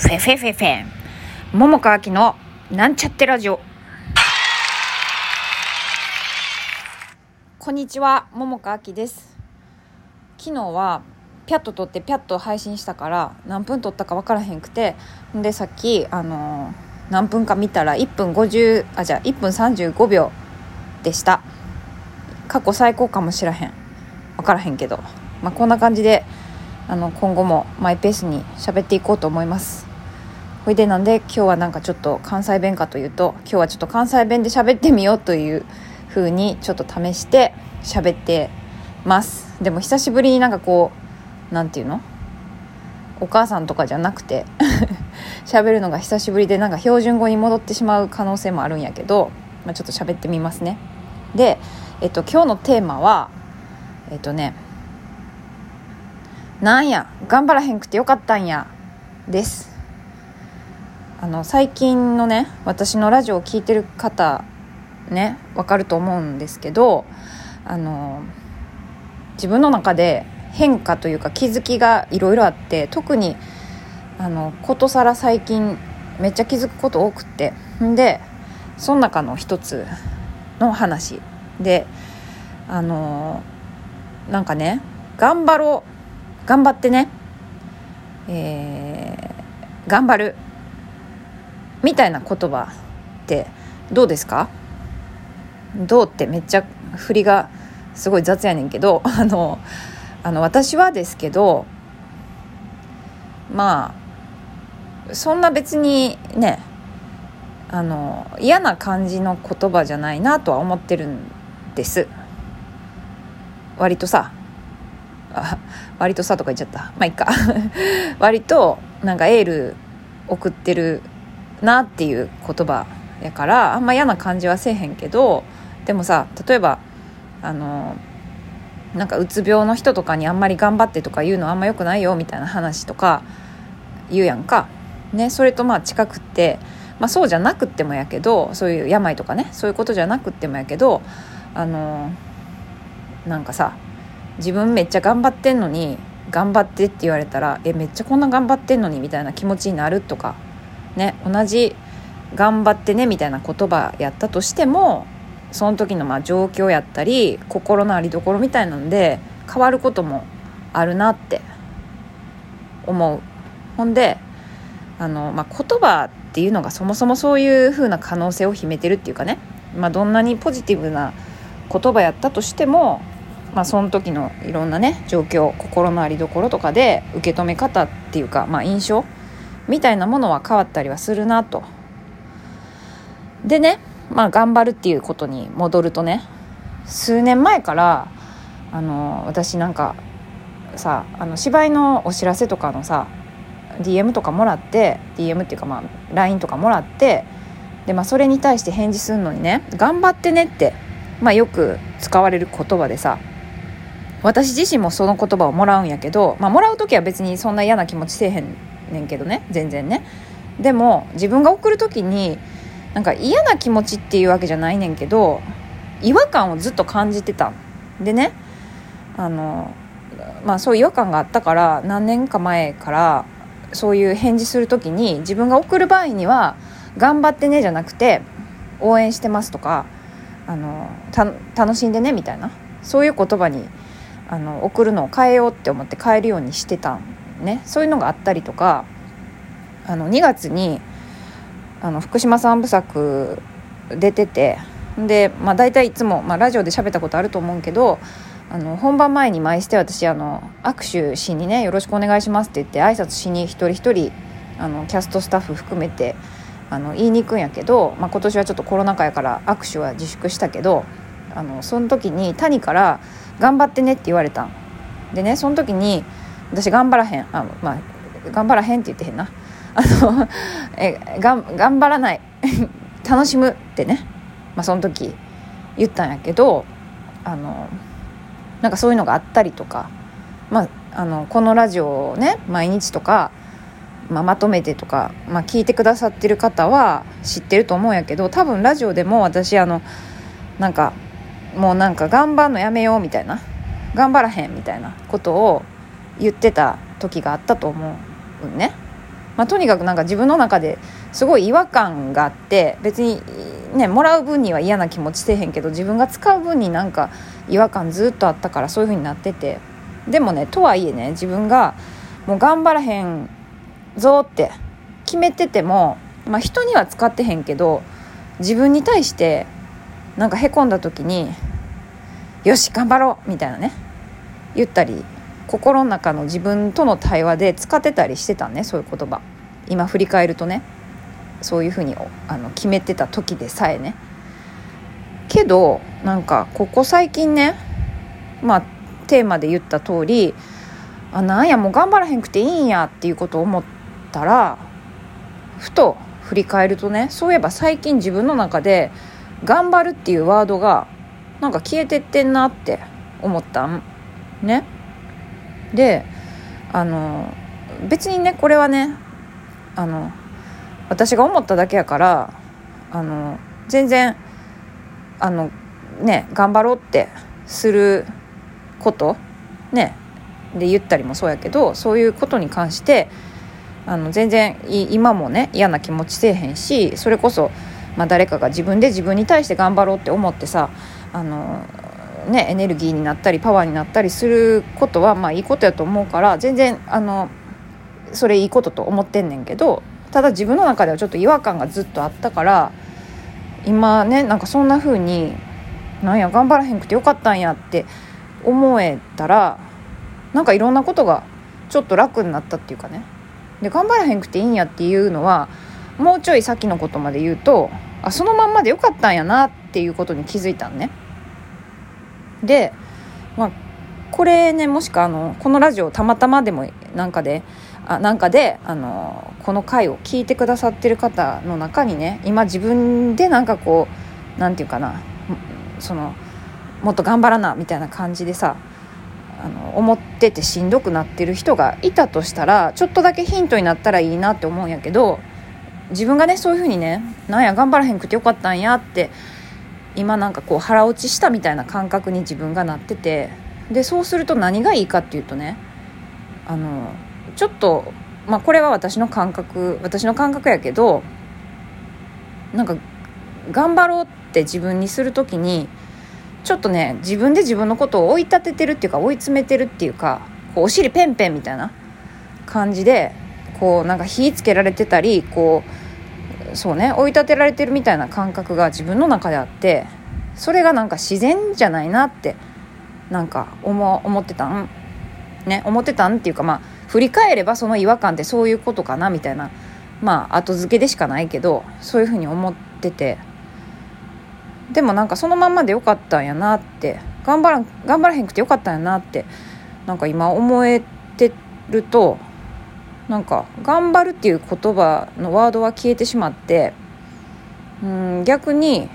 フェフェフェフェ桃川きのなんちゃってラジオ。こんにちは桃川きです。昨日はピャッと撮ってピャッと配信したから何分撮ったか分からへんくてでさっきあのー、何分か見たら1分50あじゃあ1分35秒でした。過去最高かもしらへん。分からへんけど。まあこんな感じであの今後もマイペースに喋っていこうと思います。ほいでなんで今日はなんかちょっと関西弁かというと今日はちょっと関西弁で喋ってみようという風にちょっと試して喋ってます。でも久しぶりになんかこう何て言うの？お母さんとかじゃなくて 喋るのが久しぶりでなんか標準語に戻ってしまう可能性もあるんやけど、まあ、ちょっと喋ってみますね。で、えっと、今日のテーマはえっとねなんや頑張らへんくてよかったんやです。あの最近のね私のラジオを聴いてる方ねわかると思うんですけどあの自分の中で変化というか気づきがいろいろあって特にあのことさら最近めっちゃ気づくこと多くってでその中の一つの話であのなんかね頑張ろう頑張ってね、えー、頑張るみたいな言葉ってどうですか？どうってめっちゃ振りがすごい雑やねんけど あのあの私はですけどまあそんな別にねあの嫌な感じの言葉じゃないなとは思ってるんです。割とさあ 割とさとか言っちゃった。まあいっか。割となんかエール送ってるなっていう言葉やからあんま嫌な感じはせえへんけどでもさ例えばあのなんかうつ病の人とかにあんまり頑張ってとか言うのあんまよくないよみたいな話とか言うやんか、ね、それとまあ近くって、まあ、そうじゃなくってもやけどそういう病とかねそういうことじゃなくってもやけどあのなんかさ自分めっちゃ頑張ってんのに頑張ってって言われたらえめっちゃこんな頑張ってんのにみたいな気持ちになるとかね同じ頑張ってねみたいな言葉やったとしてもその時のまあ状況やったり心の在り所みたいなんで変わることもあるなって思う。ほんであの、まあ、言葉っていうのがそもそもそういう風な可能性を秘めてるっていうかね、まあ、どんなにポジティブな言葉やったとしてもまあ、その時のいろんなね状況心の在り所とかで受け止め方っていうか、まあ、印象みたいなものは変わったりはするなと。でね、まあ、頑張るっていうことに戻るとね数年前からあの私なんかさあの芝居のお知らせとかのさ DM とかもらって DM っていうかまあ LINE とかもらってで、まあ、それに対して返事するのにね「頑張ってね」って、まあ、よく使われる言葉でさ私自身もその言葉をもらうんやけど、まあ、もらう時は別にそんな嫌な気持ちせえへんねんけどね全然ね。でも自分が送る時になんか嫌な気持ちっていうわけじゃないねんけど違和感をずっと感じてた。でねあのまあそういう違和感があったから何年か前からそういう返事する時に自分が送る場合には「頑張ってね」じゃなくて「応援してます」とかあの楽しんでねみたいなそういう言葉にあの送るのを変えようって思って変えるようにしてたんねそういうのがあったりとかあの2月にあの福島三部作出ててで、まあ、大体いつも、まあ、ラジオで喋ったことあると思うけどあの本番前に毎して私あの握手しにね「よろしくお願いします」って言って挨拶しに一人一人あのキャストスタッフ含めてあの言いに行くんやけど、まあ、今年はちょっとコロナ禍やから握手は自粛したけどあのその時に谷から「頑張ってねって言われたん。でねその時に私頑張らへん。あまあ頑張らへんって言ってへんな。あの えがん頑張らない。楽しむってね、まあ、その時言ったんやけどあのなんかそういうのがあったりとか、まあ、あのこのラジオをね毎日とか、まあ、まとめてとか、まあ、聞いてくださってる方は知ってると思うんやけど多分ラジオでも私あのなんかもうなんか頑張んのやめようみたいな頑張らへんみたいなことを言ってた時があったと思うね、まあ、とにかくなんか自分の中ですごい違和感があって別にねもらう分には嫌な気持ちせえへんけど自分が使う分になんか違和感ずっとあったからそういう風になっててでもねとはいえね自分がもう頑張らへんぞって決めてても、まあ、人には使ってへんけど自分に対してなんかへこんだ時に「よし頑張ろう!」みたいなね言ったり心の中の自分との対話で使ってたりしてたねそういう言葉。今振り返るとね。そういうふうにあの決めてた時でさえね。けどなんかここ最近ねまあテーマで言った通りあなんやもう頑張らへんくていいんやっていうことを思ったらふと振り返るとねそういえば最近自分の中で「頑張る」っていうワードがなんか消えてってんなって思ったんね。であの別にねこれはねあの私が思っただけやからあの全然あのね頑張ろうってすることねで言ったりもそうやけどそういうことに関してあの全然今もね嫌な気持ちせえへんしそれこそ、まあ、誰かが自分で自分に対して頑張ろうって思ってさあの、ね、エネルギーになったりパワーになったりすることはまあいいことやと思うから全然あのそれいいことと思ってんねんけどただ自分の中ではちょっと違和感がずっとあったから今ねなんかそんな風になんや頑張らへんくてよかったんやって思えたらなんかいろんなことがちょっと楽になったっていうかね。で頑張らへんくていいんやっていうのはもうちょい先のことまで言うとあそのまんまでよかったんやなっていうことに気づいたんね。でまあこれねもしかあのこのラジオたまたまでもなんかであなんかであのこの回を聞いてくださってる方の中にね今自分でなんかこう何て言うかなそのもっと頑張らなみたいな感じでさあの思っててしんどくなってる人がいたとしたらちょっとだけヒントになったらいいなって思うんやけど自分がねそういう風にねなんや頑張らへんくてよかったんやって今なんかこう腹落ちしたみたいな感覚に自分がなっててでそうすると何がいいかっていうとねあのちょっとまあこれは私の感覚私の感覚やけどなんか頑張ろうって自分にする時にちょっとね自分で自分のことを追い立ててるっていうか追い詰めてるっていうかこうお尻ペンペンみたいな感じでこうなんか火つけられてたりこうそうね。追い立てられてるみたいな感覚が自分の中であってそれがなんか自然じゃないなってなんか思思ってたん？ね思ってたんっていうかまあ振り返ればその違和感ってそういうことかなみたいなまあ後付けでしかないけどそういうふうに思ってて。でもなんかそのまんまでよかったんやなって。頑張ら頑張らへんくてよかったんやなってなんか今思えてるとなんか「頑張る」っていう言葉のワードは消えてしまってうん逆に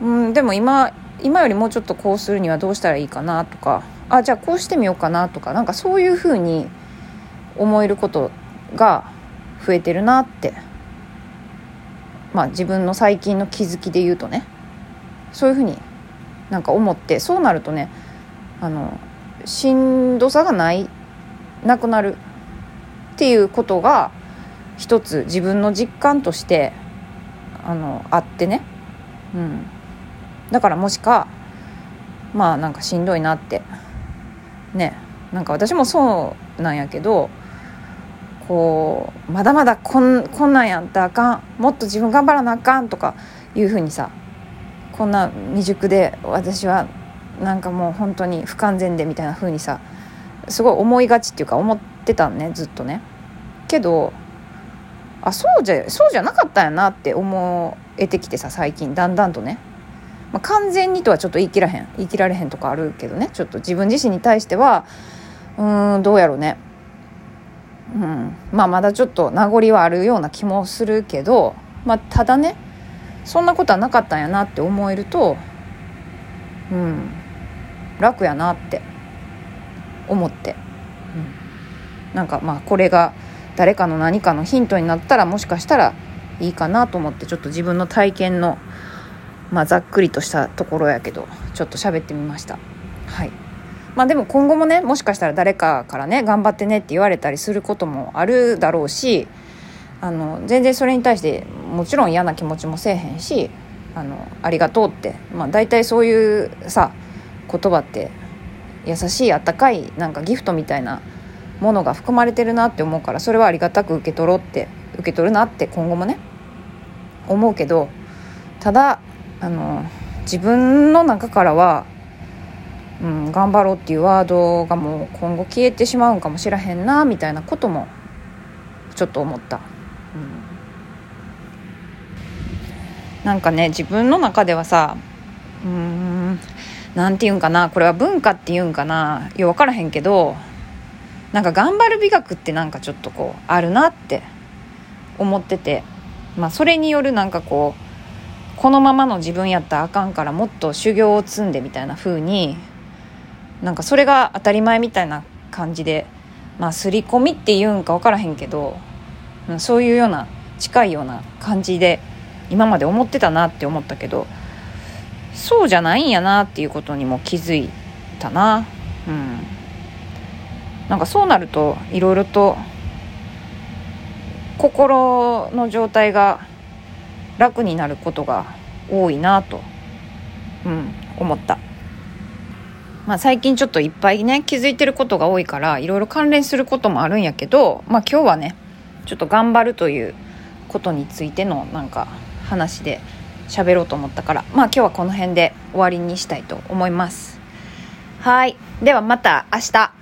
うんでも今今よりもうちょっとこうするにはどうしたらいいかなとかあじゃあこうしてみようかなとかなんかそういうふうに思えることが増えてるなってまあ自分の最近の気づきで言うとね。そういうふうになんか思ってそうなるとねあのしんどさがないなくなる。っていうことが一つ自分の実感としてあのあってね、うん、だからもしかまあなんかしんどいなって。ね。なんか私もそうなんやけどこうまだまだこんこんなんやったらあかん。もっと自分頑張らなあかんとかいうふうにさこんな未熟で私はなんかもう本当に不完全でみたいな風にさすごい思いがちっていうか思ってってたんねずっとね。けどあそうじゃそうじゃなかったんやなって思えてきてさ最近だんだんとね。まあ、完全にとはちょっと言い切らへん言い切られへんとかあるけどね。ちょっと自分自身に対してはうんどうやろうね。うん。まあまだちょっと名残はあるような気もするけどまあただねそんなことはなかったんやなって思えるとうん。楽やなって思って、なんかまあこれが誰かの何かのヒントになったらもしかしたらいいかなと思ってちょっと自分の体験のまあ、ざっくりとしたところやけどちょっと喋ってみました。はい。まあでも今後もねもしかしたら誰かからね頑張ってねって言われたりすることもあるだろうしあの全然それに対してもちろん嫌な気持ちもせえへんしあのありがとうって、まあ、大体そういうさ言葉って優しいあったかいなんかギフトみたいなものが含まれてるなって思うからそれはありがたく受け取ろうって受け取るなって今後もね思うけどただあの自分の中からは、うん、頑張ろうっていうワードがもう今後消えてしまうんかもしらへんなみたいなこともちょっと思った。うん、なんかね自分の中ではさうんなんて言うんかなこれは文化って言うんかなよ分からへんけどなんか頑張る美学ってなんかちょっとこうあるなって思っててまあそれによるなんかこうこのままの自分やったらあかんからもっと修行を積んでみたいな風になんかそれが当たり前みたいな感じでまあ刷り込みって言うんか分からへんけどそういうような近いような感じで今まで思ってたなって思ったけどそうじゃないんやなっていうことにも気づいたな。うん。なんかそうなるといろいろと心の状態が楽になることが多いなと、うん、思った。まあ、最近ちょっといっぱいね気づいてることが多いからいろいろ関連することもあるんやけど、まあ、今日はねちょっと頑張るということについてのなんか話で喋ろうと思ったからまあ今日はこの辺で終わりにしたいと思います。はい。ではまた明日。